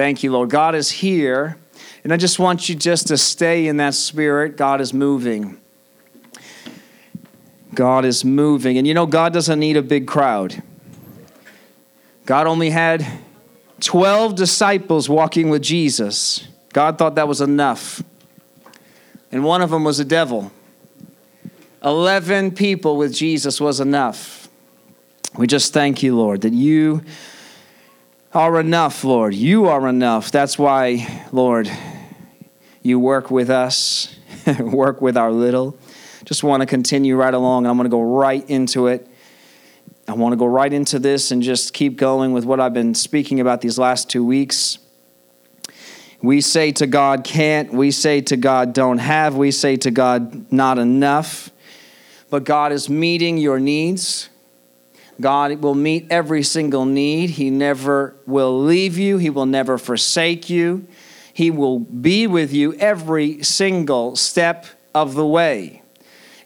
Thank you, Lord. God is here. And I just want you just to stay in that spirit. God is moving. God is moving. And you know, God doesn't need a big crowd. God only had 12 disciples walking with Jesus. God thought that was enough. And one of them was a devil. 11 people with Jesus was enough. We just thank you, Lord, that you are enough, Lord. You are enough. That's why, Lord, you work with us, work with our little. Just want to continue right along, I'm going to go right into it. I want to go right into this and just keep going with what I've been speaking about these last two weeks. We say to God, can't. We say to God, don't have. We say to God, not enough. But God is meeting your needs. God will meet every single need. He never will leave you, He will never forsake you. He will be with you every single step of the way.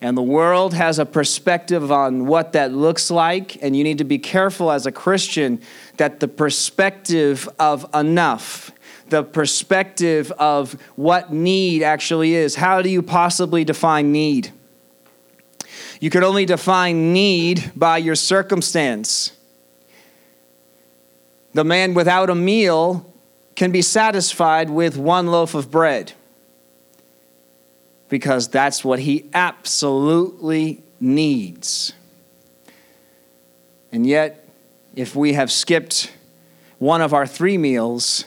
And the world has a perspective on what that looks like. And you need to be careful as a Christian that the perspective of enough, the perspective of what need actually is. How do you possibly define need? You can only define need by your circumstance. The man without a meal can be satisfied with one loaf of bread because that's what he absolutely needs. And yet, if we have skipped one of our three meals,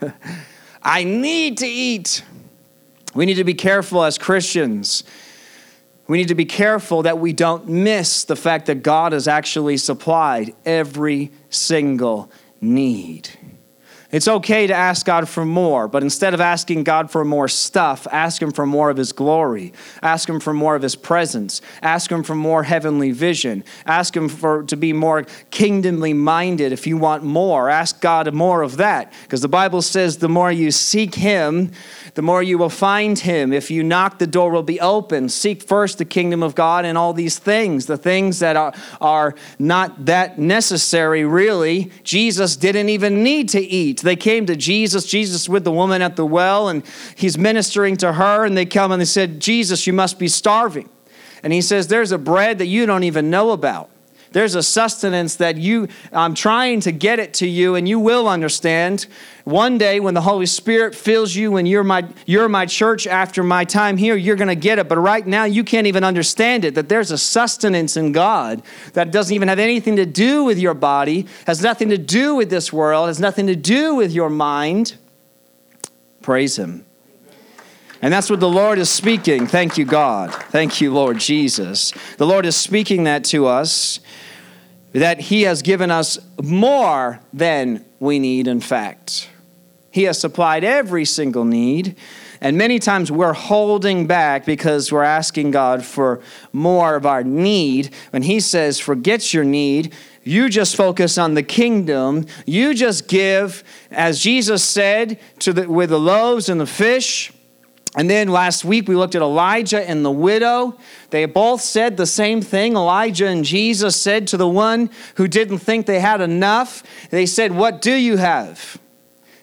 I need to eat. We need to be careful as Christians. We need to be careful that we don't miss the fact that God has actually supplied every single need. It's okay to ask God for more, but instead of asking God for more stuff, ask Him for more of His glory. Ask Him for more of His presence. Ask Him for more heavenly vision. Ask Him for to be more kingdomly minded if you want more. Ask God more of that. Because the Bible says the more you seek Him, the more you will find him. If you knock, the door will be open. Seek first the kingdom of God and all these things, the things that are, are not that necessary, really. Jesus didn't even need to eat. They came to Jesus, Jesus with the woman at the well, and he's ministering to her, and they come and they said, Jesus, you must be starving. And he says, There's a bread that you don't even know about. There's a sustenance that you, I'm trying to get it to you, and you will understand. One day when the Holy Spirit fills you and you're my, you're my church after my time here, you're going to get it. But right now, you can't even understand it that there's a sustenance in God that doesn't even have anything to do with your body, has nothing to do with this world, has nothing to do with your mind. Praise Him. And that's what the Lord is speaking. Thank you, God. Thank you, Lord Jesus. The Lord is speaking that to us that He has given us more than we need, in fact. He has supplied every single need. And many times we're holding back because we're asking God for more of our need. When He says, forget your need, you just focus on the kingdom. You just give, as Jesus said, to the, with the loaves and the fish. And then last week we looked at Elijah and the widow. They both said the same thing. Elijah and Jesus said to the one who didn't think they had enough, they said, What do you have?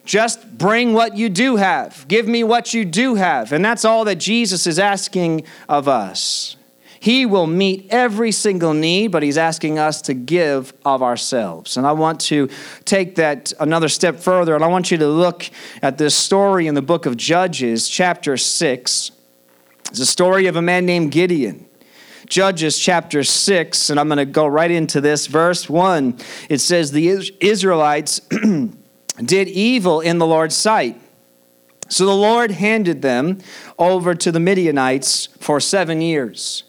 Just bring what you do have. Give me what you do have. And that's all that Jesus is asking of us. He will meet every single need, but He's asking us to give of ourselves. And I want to take that another step further, and I want you to look at this story in the book of Judges, chapter 6. It's a story of a man named Gideon. Judges chapter 6, and I'm going to go right into this. Verse 1, it says, The Israelites did evil in the Lord's sight. So the Lord handed them over to the Midianites for seven years.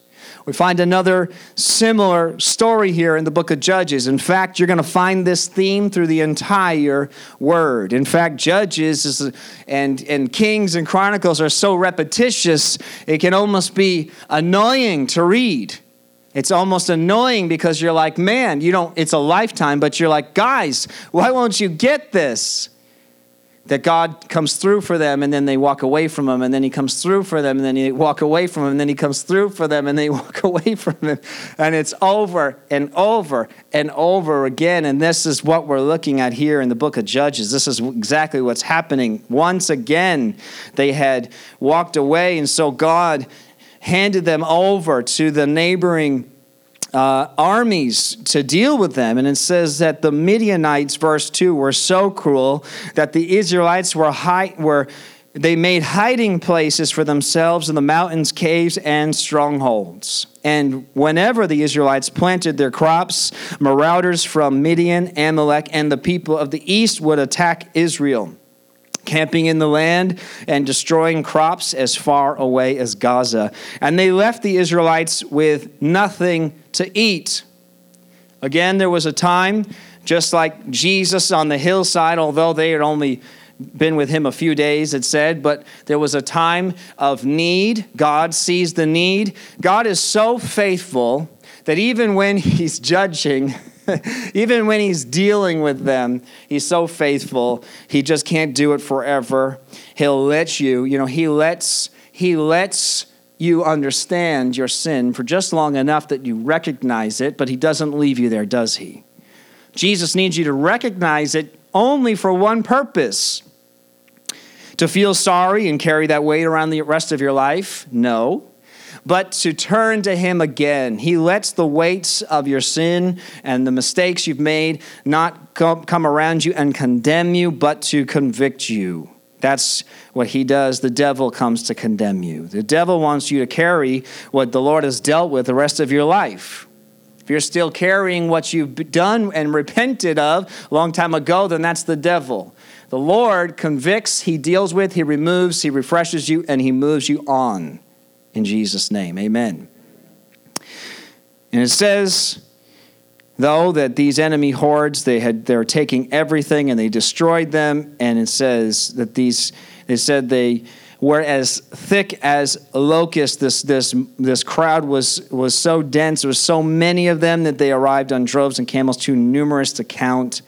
We find another similar story here in the book of Judges. In fact, you're going to find this theme through the entire word. In fact, Judges is, and, and Kings and Chronicles are so repetitious, it can almost be annoying to read. It's almost annoying because you're like, man, you don't, it's a lifetime, but you're like, guys, why won't you get this? That God comes through for them and then they walk away from him and then he comes through for them and then they walk away from him and then he comes through for them and they walk away from him. And it's over and over and over again. And this is what we're looking at here in the book of Judges. This is exactly what's happening. Once again they had walked away. And so God handed them over to the neighboring uh, armies to deal with them. And it says that the Midianites, verse 2, were so cruel that the Israelites were, high, were they made hiding places for themselves in the mountains, caves, and strongholds. And whenever the Israelites planted their crops, marauders from Midian, Amalek, and the people of the east would attack Israel camping in the land and destroying crops as far away as Gaza. And they left the Israelites with nothing to eat. Again, there was a time, just like Jesus on the hillside, although they had only been with him a few days, it said, but there was a time of need. God sees the need. God is so faithful that even when he's judging, Even when he's dealing with them, he's so faithful. He just can't do it forever. He'll let you, you know, he lets he lets you understand your sin for just long enough that you recognize it, but he doesn't leave you there, does he? Jesus needs you to recognize it only for one purpose. To feel sorry and carry that weight around the rest of your life? No but to turn to Him again. He lets the weights of your sin and the mistakes you've made not come around you and condemn you, but to convict you. That's what he does. The devil comes to condemn you. The devil wants you to carry what the Lord has dealt with the rest of your life. If you're still carrying what you've done and repented of a long time ago, then that's the devil. The Lord convicts, he deals with, he removes, he refreshes you, and he moves you on in Jesus' name. Amen. And it says, though, that these enemy hordes, they had they were taking everything and they destroyed them. And it says that these they said they were as thick as locusts. This this this crowd was was so dense. There was so many of them that they arrived on droves and camels, too numerous to count.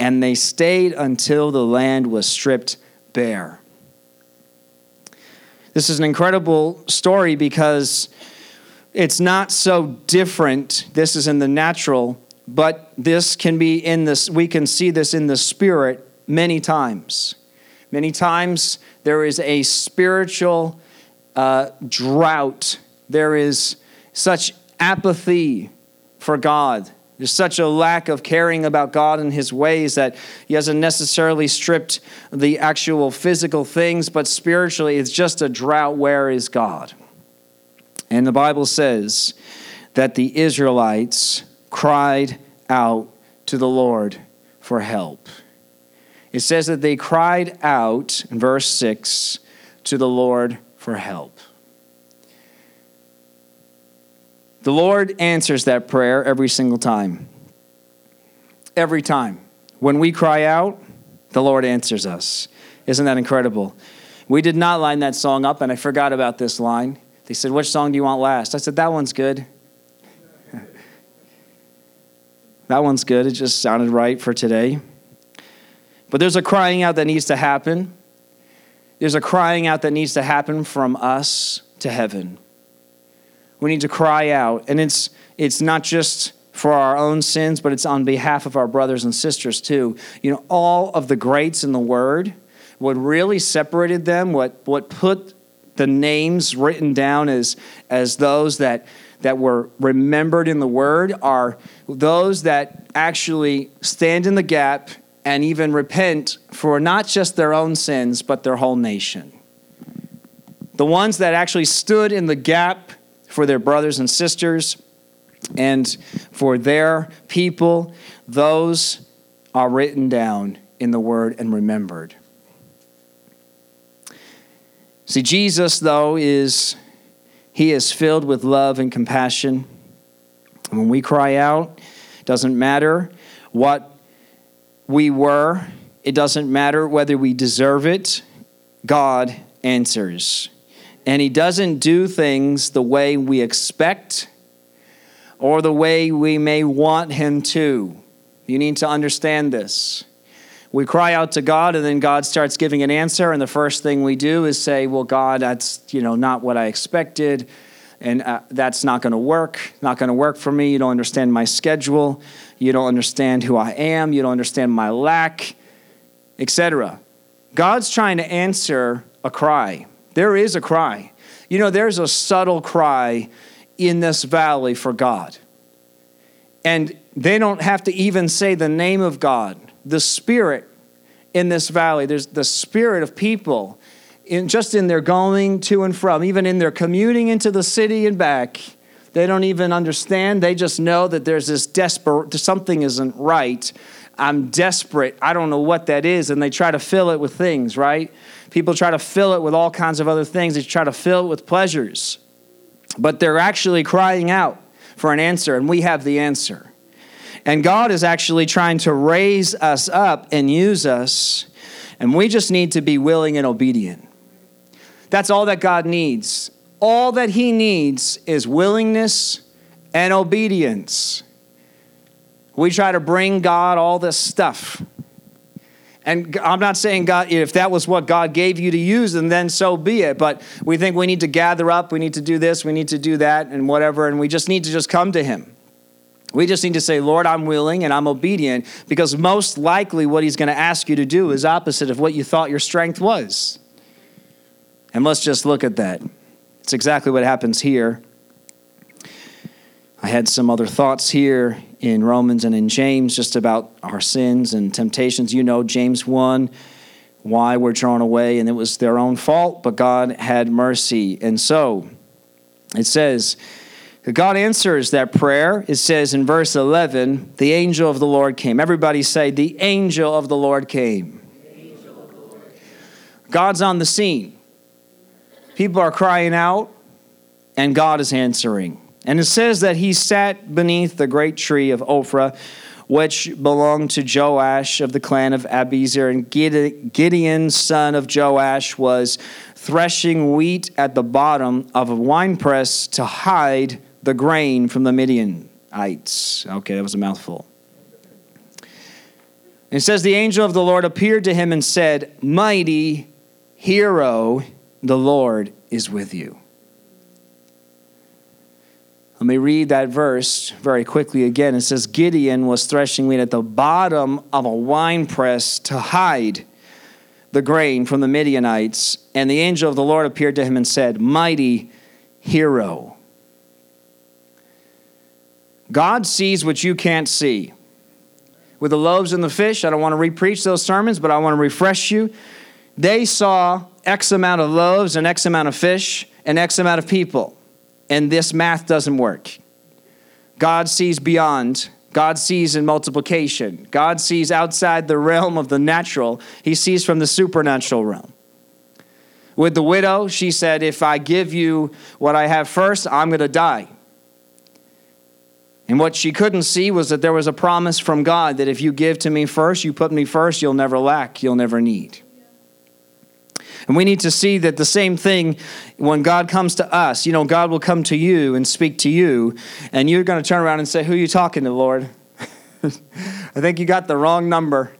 And they stayed until the land was stripped bare. This is an incredible story because it's not so different. This is in the natural, but this can be in this, we can see this in the spirit many times. Many times there is a spiritual uh, drought, there is such apathy for God there's such a lack of caring about God and His ways that He hasn't necessarily stripped the actual physical things, but spiritually, it's just a drought. Where is God? And the Bible says that the Israelites cried out to the Lord for help. It says that they cried out, in verse 6, to the Lord for help. The Lord answers that prayer every single time. Every time. When we cry out, the Lord answers us. Isn't that incredible? We did not line that song up, and I forgot about this line. They said, Which song do you want last? I said, That one's good. that one's good. It just sounded right for today. But there's a crying out that needs to happen. There's a crying out that needs to happen from us to heaven. We need to cry out. And it's, it's not just for our own sins, but it's on behalf of our brothers and sisters too. You know, all of the greats in the Word, what really separated them, what, what put the names written down as, as those that, that were remembered in the Word, are those that actually stand in the gap and even repent for not just their own sins, but their whole nation. The ones that actually stood in the gap for their brothers and sisters and for their people, those are written down in the Word and remembered. See, Jesus, though, is he is filled with love and compassion. When we cry out, it doesn't matter what we were, it doesn't matter whether we deserve it, God answers and he doesn't do things the way we expect or the way we may want him to. You need to understand this. we cry out to God and then God starts giving an answer and the first thing we do is say, "Well, God, that's, you know, not what I expected." And uh, that's not going to work. Not going to work for me. You don't understand my schedule. You don't understand who I am. You don't understand my lack, etc. God's trying to answer a cry. There is a cry. You know, there's a subtle cry in this valley for God. And they don't have to even say the name of God. The Spirit in this valley, there's the Spirit of people in, just in their going to and from, even in their commuting into the city and back. They don't even understand. They just know that there's this desperate, something isn't right. I'm desperate. I don't know what that is. And they try to fill it with things, right? People try to fill it with all kinds of other things. They try to fill it with pleasures. But they're actually crying out for an answer, and we have the answer. And God is actually trying to raise us up and use us, and we just need to be willing and obedient. That's all that God needs. All that He needs is willingness and obedience. We try to bring God all this stuff. And I'm not saying God, if that was what God gave you to use, and then so be it. But we think we need to gather up, we need to do this, we need to do that, and whatever, and we just need to just come to Him. We just need to say, Lord, I'm willing and I'm obedient, because most likely what He's going to ask you to do is opposite of what you thought your strength was. And let's just look at that. It's exactly what happens here. I had some other thoughts here in Romans and in James just about our sins and temptations. You know, James 1, why we're drawn away, and it was their own fault, but God had mercy. And so it says, God answers that prayer. It says in verse 11, the angel of the Lord came. Everybody say, the angel of the Lord came. God's on the scene. People are crying out, and God is answering. And it says that he sat beneath the great tree of Ophrah, which belonged to Joash of the clan of Abiezer. And Gideon, son of Joash, was threshing wheat at the bottom of a winepress to hide the grain from the Midianites. Okay, that was a mouthful. It says, The angel of the Lord appeared to him and said, Mighty hero, the Lord is with you. Let me read that verse very quickly again. It says, Gideon was threshing wheat at the bottom of a wine press to hide the grain from the Midianites. And the angel of the Lord appeared to him and said, Mighty hero. God sees what you can't see. With the loaves and the fish, I don't want to repreach those sermons, but I want to refresh you. They saw X amount of loaves and X amount of fish and X amount of people and this math doesn't work. God sees beyond. God sees in multiplication. God sees outside the realm of the natural. He sees from the supernatural realm. With the widow, she said, If I give you what I have first, I'm going to die. And what she couldn't see was that there was a promise from God that if you give to me first, you put me first, you'll never lack, you'll never need. And we need to see that the same thing when God comes to us, you know, God will come to you and speak to you, and you're going to turn around and say, Who are you talking to, Lord? I think you got the wrong number.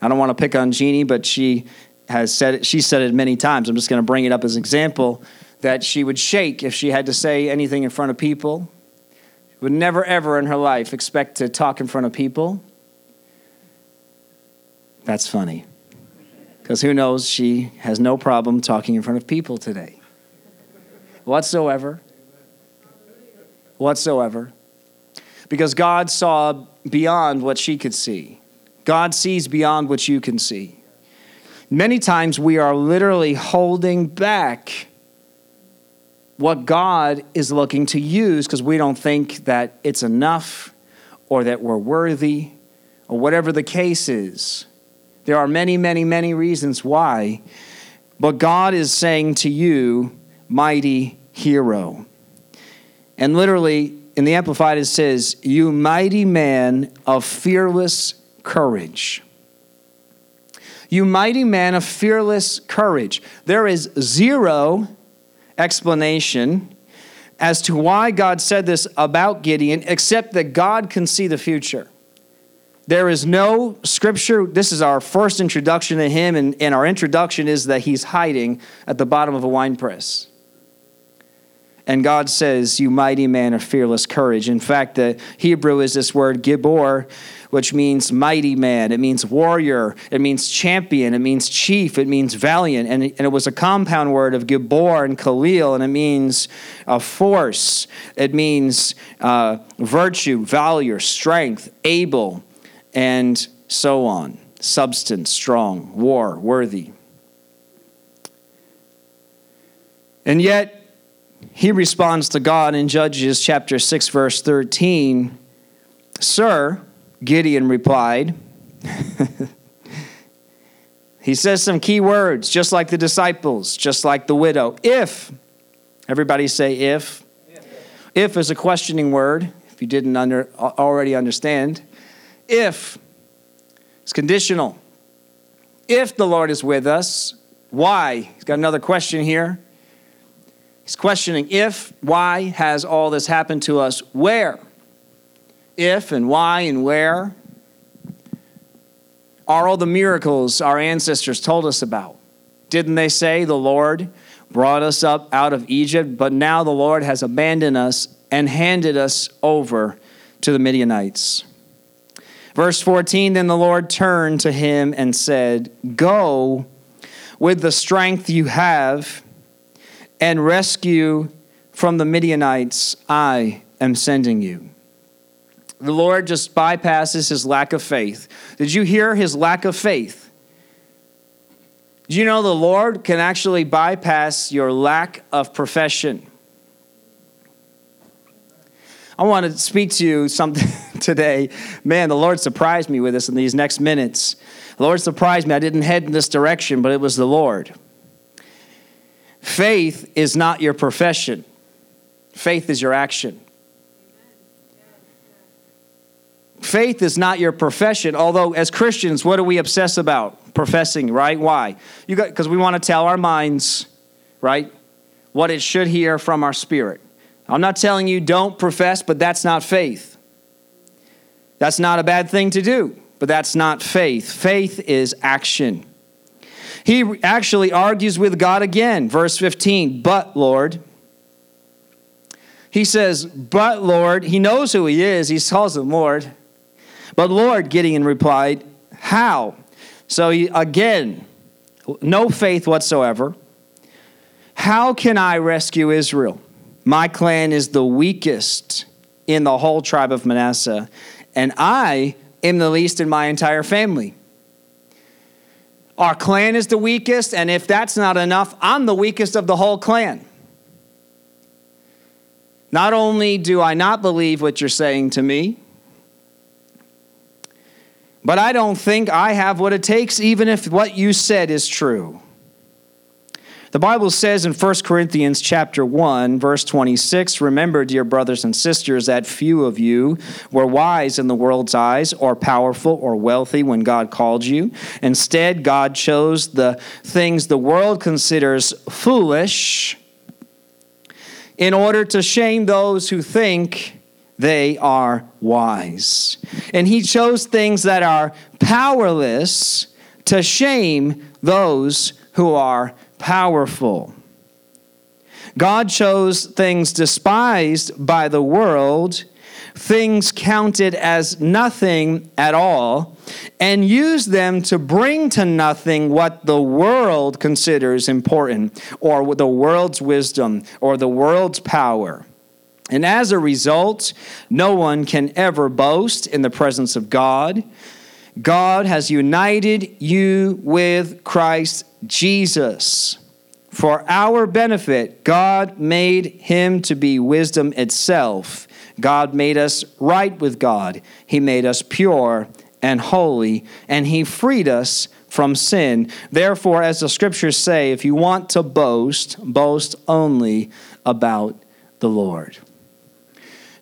I don't want to pick on Jeannie, but she has said it, she said it many times. I'm just going to bring it up as an example that she would shake if she had to say anything in front of people. Would never ever in her life expect to talk in front of people. That's funny. Because who knows, she has no problem talking in front of people today. Whatsoever. Whatsoever. Because God saw beyond what she could see. God sees beyond what you can see. Many times we are literally holding back what God is looking to use because we don't think that it's enough or that we're worthy or whatever the case is. There are many, many, many reasons why. But God is saying to you, mighty hero. And literally, in the Amplified, it says, You mighty man of fearless courage. You mighty man of fearless courage. There is zero explanation as to why God said this about Gideon, except that God can see the future. There is no scripture. This is our first introduction to him, and, and our introduction is that he's hiding at the bottom of a wine press. And God says, You mighty man of fearless courage. In fact, the Hebrew is this word gibor, which means mighty man. It means warrior. It means champion. It means chief. It means valiant. And and it was a compound word of gibor and khalil, and it means a force. It means uh, virtue, valor, strength, able, and so on. Substance, strong, war, worthy. And yet, he responds to God in Judges chapter 6, verse 13 Sir, Gideon replied, he says some key words, just like the disciples, just like the widow. If, everybody say if. If, is a questioning word, if you didn't under, already understand. If, it's conditional. If the Lord is with us, why? He's got another question here. He's questioning if, why has all this happened to us? Where? If and why and where are all the miracles our ancestors told us about? Didn't they say the Lord brought us up out of Egypt, but now the Lord has abandoned us and handed us over to the Midianites? Verse 14 Then the Lord turned to him and said, Go with the strength you have and rescue from the Midianites, I am sending you. The Lord just bypasses his lack of faith. Did you hear his lack of faith? Do you know the Lord can actually bypass your lack of profession? I want to speak to you something today. Man, the Lord surprised me with this in these next minutes. The Lord surprised me. I didn't head in this direction, but it was the Lord. Faith is not your profession, faith is your action. Faith is not your profession, although as Christians, what do we obsess about? Professing, right? Why? You got because we want to tell our minds, right, what it should hear from our spirit. I'm not telling you don't profess, but that's not faith. That's not a bad thing to do, but that's not faith. Faith is action. He actually argues with God again. Verse 15, but Lord. He says, but Lord. He knows who he is. He calls him Lord. But Lord, Gideon replied, how? So he, again, no faith whatsoever. How can I rescue Israel? My clan is the weakest in the whole tribe of Manasseh, and I am the least in my entire family. Our clan is the weakest, and if that's not enough, I'm the weakest of the whole clan. Not only do I not believe what you're saying to me, but I don't think I have what it takes, even if what you said is true. The Bible says in 1 Corinthians chapter 1 verse 26, remember dear brothers and sisters that few of you were wise in the world's eyes or powerful or wealthy when God called you. Instead, God chose the things the world considers foolish in order to shame those who think they are wise. And he chose things that are powerless to shame those who are powerful. God chose things despised by the world, things counted as nothing at all, and used them to bring to nothing what the world considers important, or the world's wisdom, or the world's power. And as a result, no one can ever boast in the presence of God. God has united you with Christ Jesus. For our benefit, God made him to be wisdom itself. God made us right with God. He made us pure and holy, and he freed us from sin. Therefore, as the scriptures say, if you want to boast, boast only about the Lord.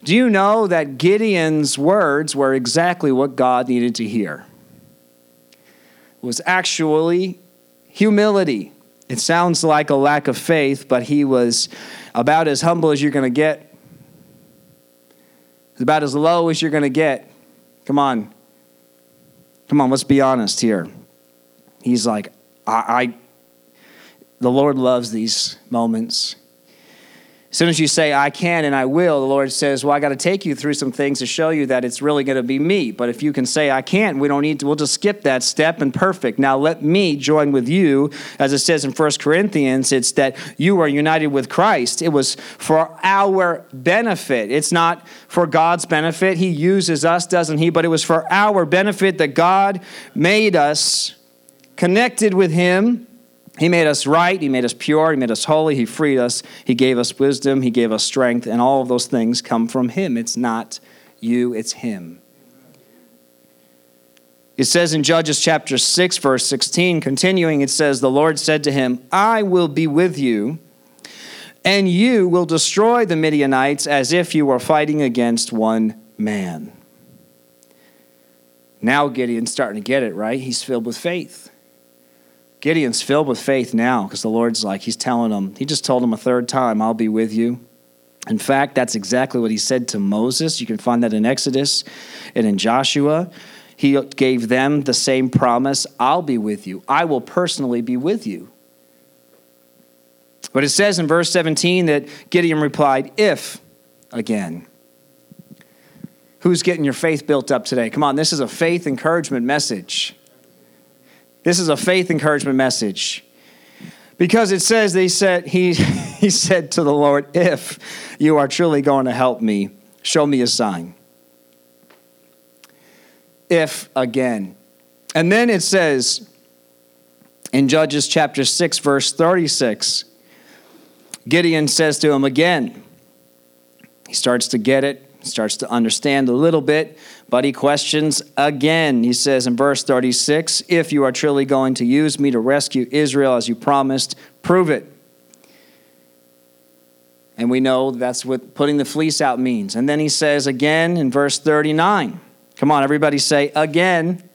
Do you know that Gideon's words were exactly what God needed to hear? It was actually humility. It sounds like a lack of faith, but he was about as humble as you're going to get. About as low as you're going to get. Come on. Come on, let's be honest here. He's like, I, I the Lord loves these moments. As soon as you say, I can and I will, the Lord says, Well, I got to take you through some things to show you that it's really going to be me. But if you can say, I can't, we don't need to, we'll just skip that step and perfect. Now let me join with you. As it says in 1 Corinthians, it's that you are united with Christ. It was for our benefit. It's not for God's benefit. He uses us, doesn't He? But it was for our benefit that God made us connected with Him he made us right. He made us pure. He made us holy. He freed us. He gave us wisdom. He gave us strength. And all of those things come from Him. It's not you, it's Him. It says in Judges chapter 6, verse 16, continuing, it says, The Lord said to him, I will be with you, and you will destroy the Midianites as if you were fighting against one man. Now Gideon's starting to get it, right? He's filled with faith. Gideon's filled with faith now because the Lord's like, he's telling him, he just told him a third time, I'll be with you. In fact, that's exactly what he said to Moses. You can find that in Exodus and in Joshua. He gave them the same promise I'll be with you, I will personally be with you. But it says in verse 17 that Gideon replied, If again. Who's getting your faith built up today? Come on, this is a faith encouragement message. This is a faith encouragement message. Because it says they said he he said to the Lord, if you are truly going to help me, show me a sign. If again. And then it says in Judges chapter 6 verse 36, Gideon says to him again. He starts to get it starts to understand a little bit, but he questions again. He says in verse 36 If you are truly going to use me to rescue Israel as you promised, prove it. And we know that's what putting the fleece out means. And then he says again in verse 39. Come on, everybody say again.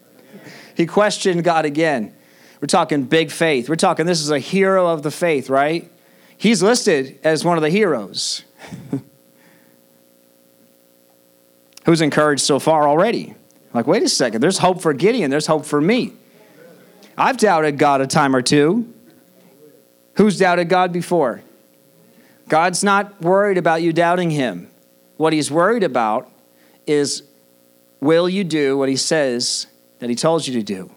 He questioned God again. We're talking big faith. We're talking this is a hero of the faith, right? He's listed as one of the heroes. who's encouraged so far already. Like, wait a second, there's hope for Gideon, there's hope for me. I've doubted God a time or two. Who's doubted God before? God's not worried about you doubting Him. What He's worried about is will you do what He says that He told you to do?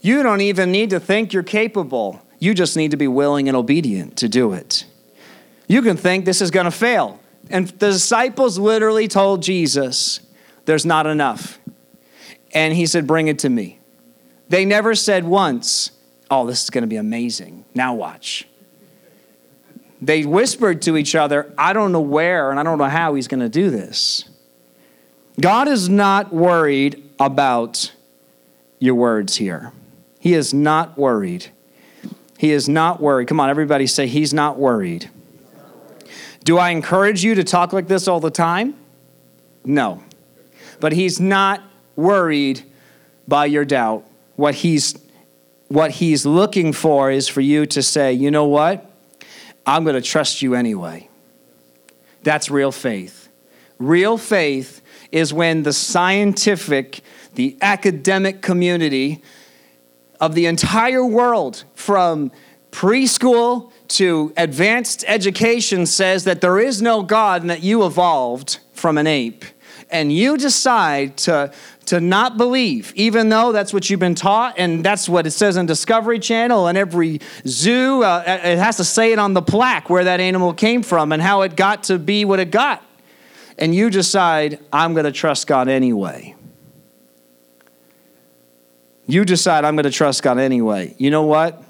You don't even need to think you're capable. You just need to be willing and obedient to do it. You can think this is going to fail. And the disciples literally told Jesus, There's not enough. And he said, Bring it to me. They never said once, Oh, this is going to be amazing. Now watch. They whispered to each other, I don't know where and I don't know how he's going to do this. God is not worried about your words here. He is not worried. He is not worried. Come on, everybody say, He's not worried. Do I encourage you to talk like this all the time? No. But he's not worried by your doubt. What he's what he's looking for is for you to say, "You know what? I'm going to trust you anyway." That's real faith. Real faith is when the scientific, the academic community of the entire world from preschool to advanced education says that there is no God and that you evolved from an ape. And you decide to, to not believe, even though that's what you've been taught, and that's what it says on Discovery Channel and every zoo. Uh, it has to say it on the plaque where that animal came from and how it got to be what it got. And you decide, I'm going to trust God anyway. You decide, I'm going to trust God anyway. You know what?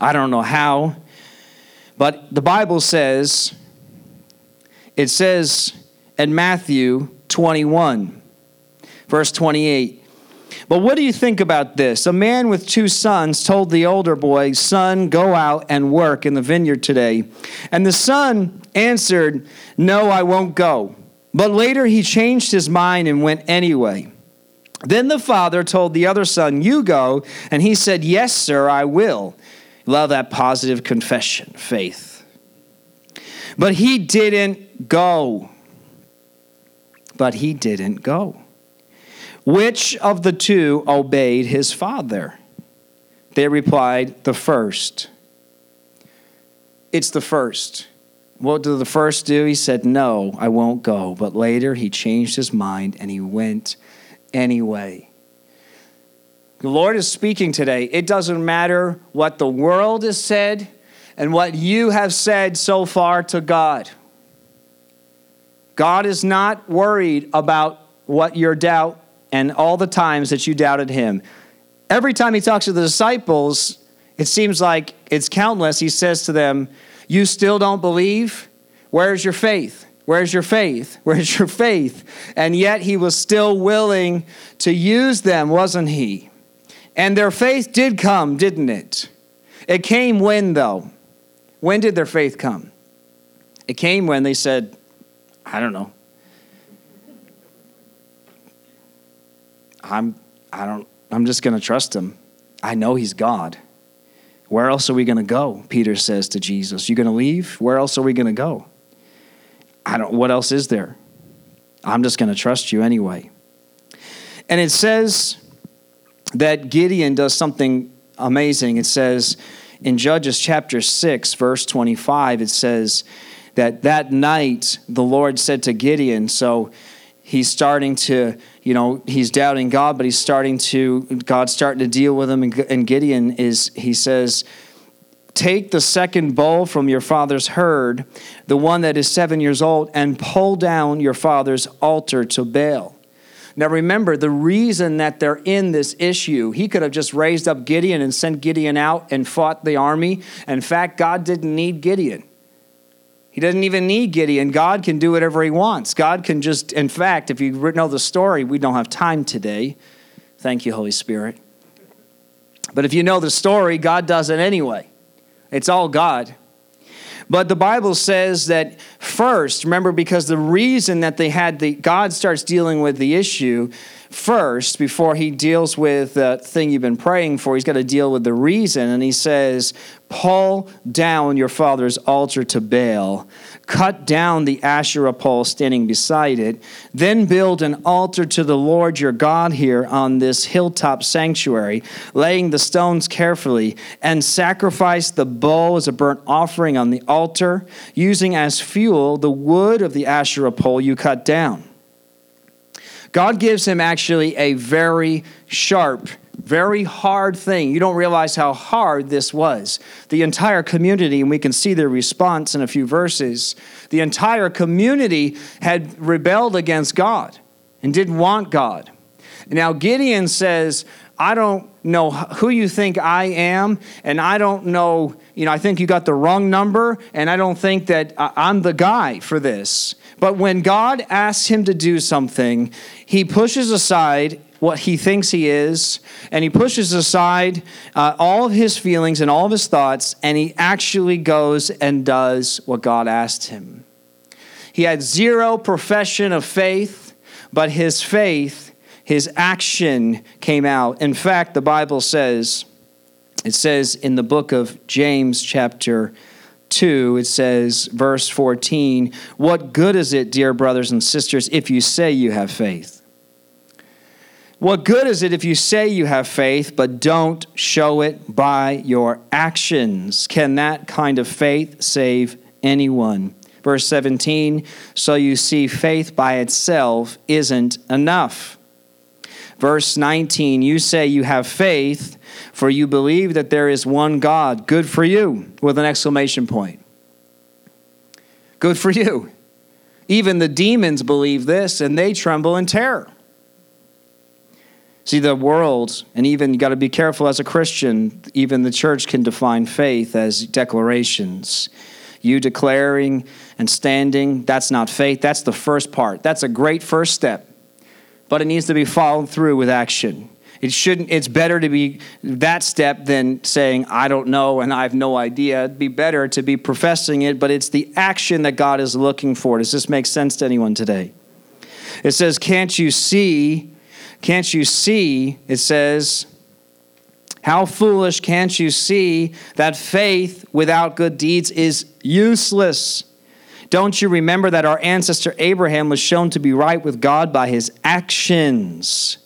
I don't know how, but the Bible says, it says in Matthew 21, verse 28. But what do you think about this? A man with two sons told the older boy, Son, go out and work in the vineyard today. And the son answered, No, I won't go. But later he changed his mind and went anyway. Then the father told the other son, You go. And he said, Yes, sir, I will. Love that positive confession, faith. But he didn't go. But he didn't go. Which of the two obeyed his father? They replied, The first. It's the first. What did the first do? He said, No, I won't go. But later he changed his mind and he went anyway. The Lord is speaking today. It doesn't matter what the world has said and what you have said so far to God. God is not worried about what your doubt and all the times that you doubted him. Every time he talks to the disciples, it seems like it's countless. He says to them, You still don't believe? Where's your faith? Where's your faith? Where's your faith? And yet he was still willing to use them, wasn't he? And their faith did come, didn't it? It came when, though? When did their faith come? It came when they said, I don't know. I'm I don't I'm just going to trust him. I know he's God. Where else are we going to go? Peter says to Jesus. "You're going to leave? Where else are we going to go? I don't what else is there? I'm just going to trust you anyway. And it says that Gideon does something amazing. It says in Judges chapter 6, verse 25, it says that that night the Lord said to Gideon, so he's starting to, you know, he's doubting God, but he's starting to, God's starting to deal with him. And Gideon is, he says, Take the second bull from your father's herd, the one that is seven years old, and pull down your father's altar to Baal. Now remember, the reason that they're in this issue, he could have just raised up Gideon and sent Gideon out and fought the army. In fact, God didn't need Gideon. He doesn't even need Gideon. God can do whatever he wants. God can just, in fact, if you know the story, we don't have time today. Thank you, Holy Spirit. But if you know the story, God does it anyway. It's all God. But the Bible says that first, remember, because the reason that they had the, God starts dealing with the issue first before he deals with the thing you've been praying for. He's got to deal with the reason. And he says, Pull down your father's altar to Baal, cut down the Asherah pole standing beside it, then build an altar to the Lord your God here on this hilltop sanctuary, laying the stones carefully, and sacrifice the bull as a burnt offering on the altar, using as fuel the wood of the Asherah pole you cut down. God gives him actually a very sharp, very hard thing. You don't realize how hard this was. The entire community, and we can see their response in a few verses, the entire community had rebelled against God and didn't want God. Now, Gideon says, I don't know who you think I am, and I don't know, you know, I think you got the wrong number, and I don't think that I'm the guy for this. But when God asks him to do something, he pushes aside what he thinks he is, and he pushes aside uh, all of his feelings and all of his thoughts, and he actually goes and does what God asked him. He had zero profession of faith, but his faith his action came out. In fact, the Bible says, it says in the book of James, chapter 2, it says, verse 14, What good is it, dear brothers and sisters, if you say you have faith? What good is it if you say you have faith, but don't show it by your actions? Can that kind of faith save anyone? Verse 17, so you see, faith by itself isn't enough. Verse 19, you say you have faith, for you believe that there is one God. Good for you, with an exclamation point. Good for you. Even the demons believe this, and they tremble in terror. See, the world, and even you got to be careful as a Christian, even the church can define faith as declarations. You declaring and standing, that's not faith. That's the first part. That's a great first step but it needs to be followed through with action. It shouldn't, it's better to be that step than saying, I don't know and I have no idea. It'd be better to be professing it, but it's the action that God is looking for. Does this make sense to anyone today? It says, Can't you see? Can't you see? It says, How foolish can't you see that faith without good deeds is useless? Don't you remember that our ancestor Abraham was shown to be right with God by his actions?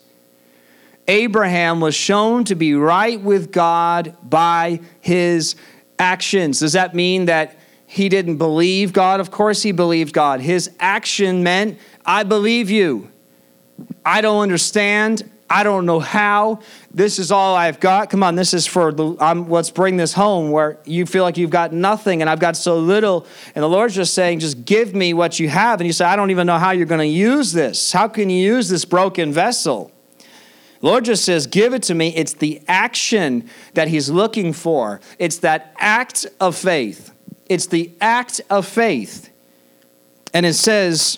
Abraham was shown to be right with God by his actions. Does that mean that he didn't believe God? Of course, he believed God. His action meant, I believe you. I don't understand. I don't know how. This is all I've got. Come on, this is for the. Um, let's bring this home where you feel like you've got nothing and I've got so little. And the Lord's just saying, just give me what you have. And you say, I don't even know how you're going to use this. How can you use this broken vessel? Lord just says, give it to me. It's the action that He's looking for, it's that act of faith. It's the act of faith. And it says,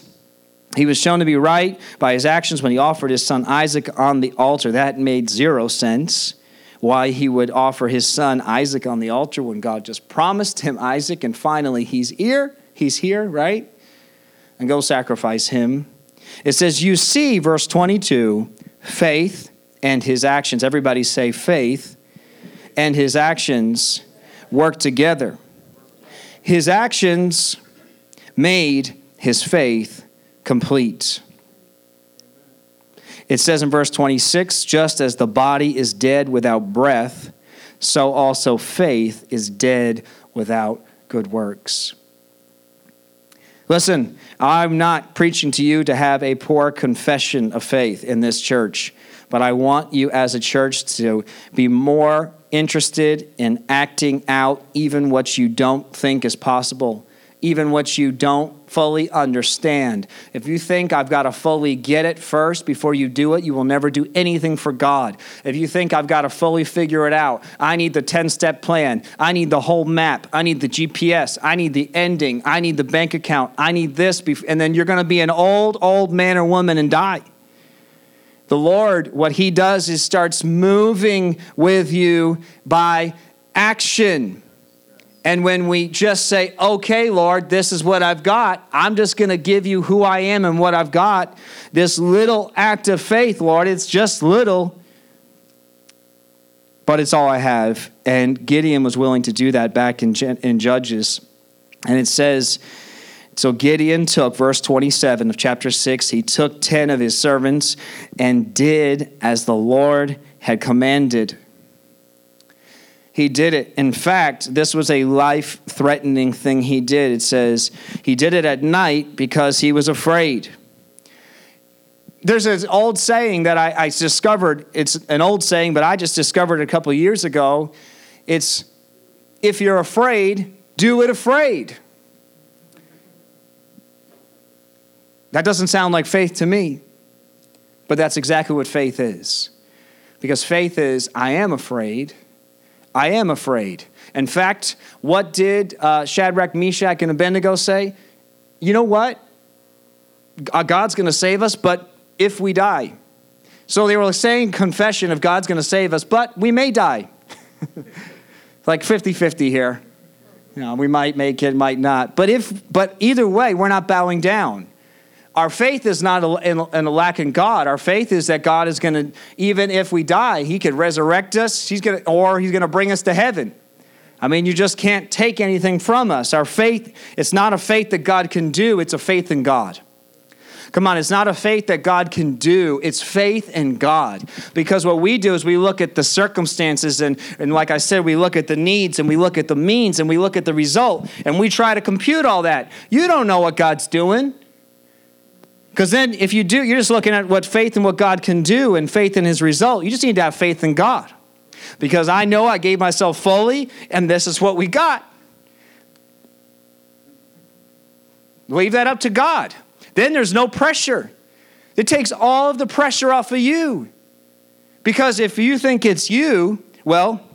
he was shown to be right by his actions when he offered his son Isaac on the altar. That made zero sense. Why he would offer his son Isaac on the altar when God just promised him Isaac, and finally he's here, he's here, right? And go sacrifice him. It says, You see, verse 22, faith and his actions. Everybody say faith and his actions work together. His actions made his faith complete. It says in verse 26 just as the body is dead without breath, so also faith is dead without good works. Listen, I'm not preaching to you to have a poor confession of faith in this church, but I want you as a church to be more interested in acting out even what you don't think is possible even what you don't fully understand. If you think I've got to fully get it first before you do it, you will never do anything for God. If you think I've got to fully figure it out, I need the 10 step plan, I need the whole map, I need the GPS, I need the ending, I need the bank account, I need this, and then you're going to be an old, old man or woman and die. The Lord, what He does is starts moving with you by action. And when we just say, okay, Lord, this is what I've got, I'm just going to give you who I am and what I've got, this little act of faith, Lord, it's just little, but it's all I have. And Gideon was willing to do that back in, in Judges. And it says, so Gideon took, verse 27 of chapter 6, he took 10 of his servants and did as the Lord had commanded he did it. In fact, this was a life threatening thing he did. It says he did it at night because he was afraid. There's an old saying that I, I discovered. It's an old saying, but I just discovered a couple years ago. It's if you're afraid, do it afraid. That doesn't sound like faith to me, but that's exactly what faith is. Because faith is, I am afraid I am afraid. In fact, what did uh, Shadrach, Meshach, and Abednego say? You know what? Uh, God's going to save us, but if we die. So they were saying confession of God's going to save us, but we may die. like 50 50 here. You know, we might make it, might not. But if, but either way, we're not bowing down. Our faith is not in a lack in God. Our faith is that God is going to, even if we die, He could resurrect us. He's going or He's going to bring us to heaven. I mean, you just can't take anything from us. Our faith, it's not a faith that God can do, it's a faith in God. Come on, it's not a faith that God can do, it's faith in God. Because what we do is we look at the circumstances, and, and like I said, we look at the needs and we look at the means and we look at the result, and we try to compute all that. You don't know what God's doing. Because then, if you do, you're just looking at what faith and what God can do and faith in His result. You just need to have faith in God. Because I know I gave myself fully, and this is what we got. Leave that up to God. Then there's no pressure. It takes all of the pressure off of you. Because if you think it's you, well,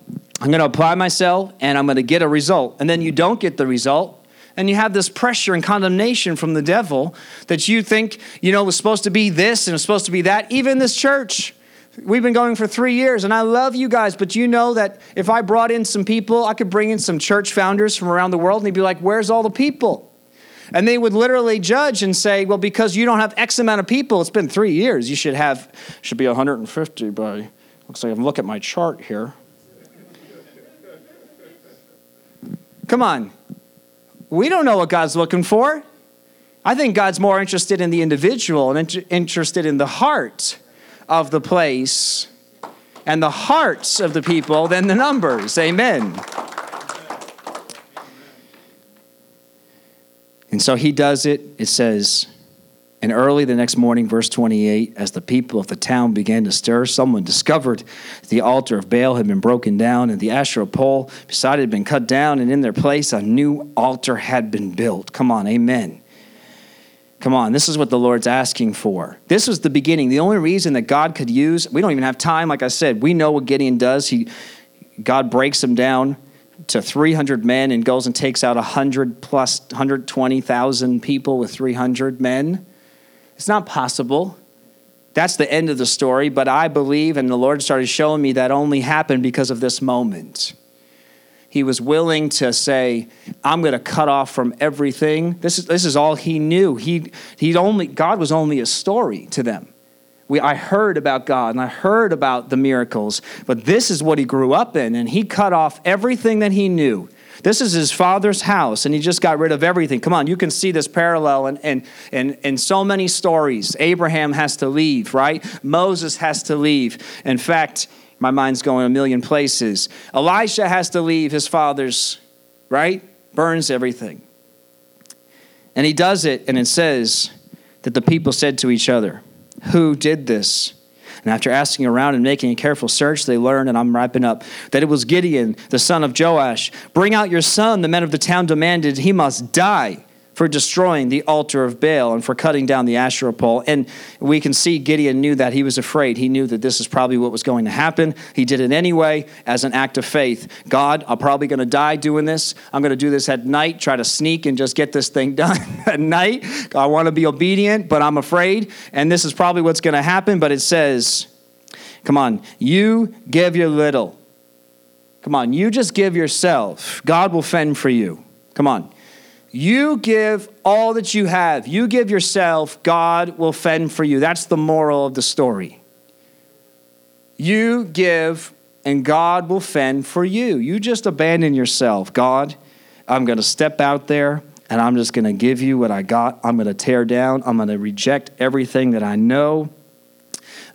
I'm going to apply myself and I'm going to get a result. And then you don't get the result and you have this pressure and condemnation from the devil that you think, you know, was supposed to be this and was supposed to be that. Even this church, we've been going for three years, and I love you guys, but you know that if I brought in some people, I could bring in some church founders from around the world, and they'd be like, Where's all the people? And they would literally judge and say, Well, because you don't have X amount of people, it's been three years, you should have, should be 150 by, looks like I'm looking at my chart here. Come on we don't know what God's looking for. I think God's more interested in the individual and interested in the heart of the place and the hearts of the people than the numbers. Amen. And so he does it. It says, and early the next morning, verse 28, as the people of the town began to stir, someone discovered the altar of Baal had been broken down and the Asherah pole beside it had been cut down, and in their place a new altar had been built. Come on, amen. Come on, this is what the Lord's asking for. This was the beginning. The only reason that God could use, we don't even have time, like I said, we know what Gideon does. He, God breaks him down to 300 men and goes and takes out 100 plus 120,000 people with 300 men. It's not possible. That's the end of the story, but I believe, and the Lord started showing me that only happened because of this moment. He was willing to say, I'm going to cut off from everything. This is, this is all he knew. He, he only, God was only a story to them. We, I heard about God and I heard about the miracles, but this is what he grew up in, and he cut off everything that he knew. This is his father's house, and he just got rid of everything. Come on, you can see this parallel in, in, in, in so many stories. Abraham has to leave, right? Moses has to leave. In fact, my mind's going a million places. Elisha has to leave his father's, right? Burns everything. And he does it, and it says that the people said to each other, Who did this? And after asking around and making a careful search, they learned, and I'm wrapping up, that it was Gideon, the son of Joash. Bring out your son, the men of the town demanded. He must die for destroying the altar of Baal and for cutting down the Asherah pole. And we can see Gideon knew that he was afraid. He knew that this is probably what was going to happen. He did it anyway as an act of faith. God, I'm probably going to die doing this. I'm going to do this at night, try to sneak and just get this thing done at night. I want to be obedient, but I'm afraid. And this is probably what's going to happen. But it says, come on, you give your little. Come on, you just give yourself. God will fend for you. Come on. You give all that you have. You give yourself, God will fend for you. That's the moral of the story. You give, and God will fend for you. You just abandon yourself. God, I'm going to step out there and I'm just going to give you what I got. I'm going to tear down. I'm going to reject everything that I know.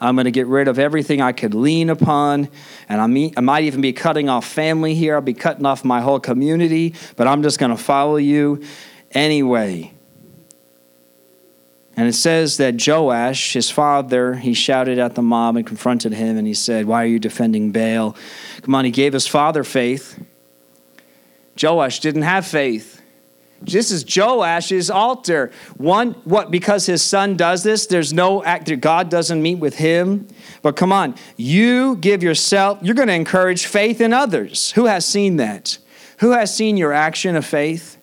I'm going to get rid of everything I could lean upon. And I, mean, I might even be cutting off family here. I'll be cutting off my whole community, but I'm just going to follow you anyway. And it says that Joash, his father, he shouted at the mob and confronted him, and he said, Why are you defending Baal? Come on, he gave his father faith. Joash didn't have faith. This is Joash's altar. One, what? Because his son does this, there's no act, that God doesn't meet with him. But come on, you give yourself, you're going to encourage faith in others. Who has seen that? Who has seen your action of faith?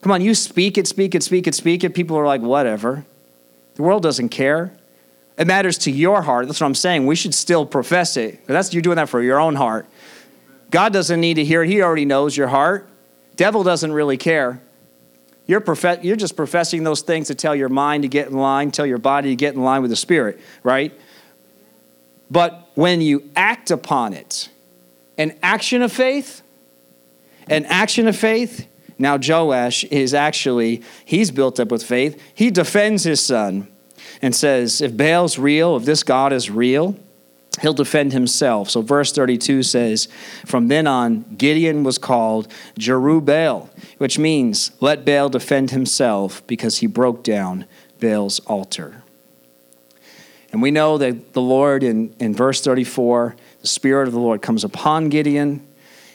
Come on, you speak it, speak it, speak it, speak it. People are like, whatever. The world doesn't care. It matters to your heart. That's what I'm saying. We should still profess it. That's you're doing that for your own heart. God doesn't need to hear it. He already knows your heart. Devil doesn't really care. You're, you're just professing those things to tell your mind to get in line, tell your body to get in line with the Spirit, right? But when you act upon it, an action of faith, an action of faith, now Joash is actually, he's built up with faith. He defends his son and says, if Baal's real, if this God is real, he'll defend himself. So verse 32 says, From then on, Gideon was called Jerubbaal, which means, let Baal defend himself because he broke down Baal's altar. And we know that the Lord, in, in verse 34, the Spirit of the Lord comes upon Gideon.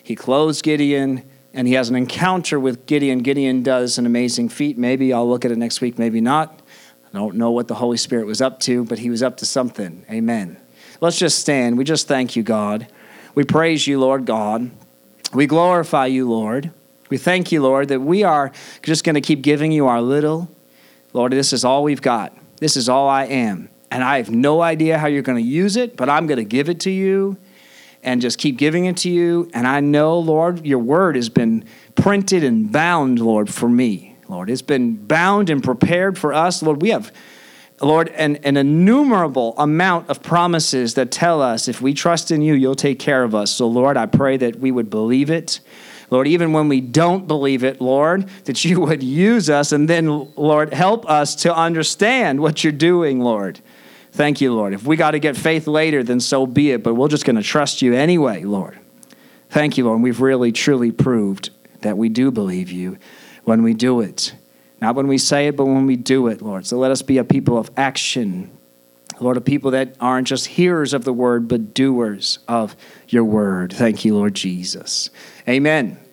He clothes Gideon, and he has an encounter with Gideon. Gideon does an amazing feat. Maybe I'll look at it next week, maybe not. I don't know what the Holy Spirit was up to, but he was up to something. Amen. Let's just stand. We just thank you, God. We praise you, Lord God. We glorify you, Lord. We thank you, Lord, that we are just going to keep giving you our little. Lord, this is all we've got. This is all I am. And I have no idea how you're going to use it, but I'm going to give it to you and just keep giving it to you. And I know, Lord, your word has been printed and bound, Lord, for me. Lord, it's been bound and prepared for us. Lord, we have Lord, an, an innumerable amount of promises that tell us if we trust in you, you'll take care of us. So, Lord, I pray that we would believe it. Lord, even when we don't believe it, Lord, that you would use us and then, Lord, help us to understand what you're doing, Lord. Thank you, Lord. If we got to get faith later, then so be it, but we're just going to trust you anyway, Lord. Thank you, Lord. We've really, truly proved that we do believe you when we do it. Not when we say it, but when we do it, Lord. So let us be a people of action. Lord, a people that aren't just hearers of the word, but doers of your word. Thank you, Lord Jesus. Amen.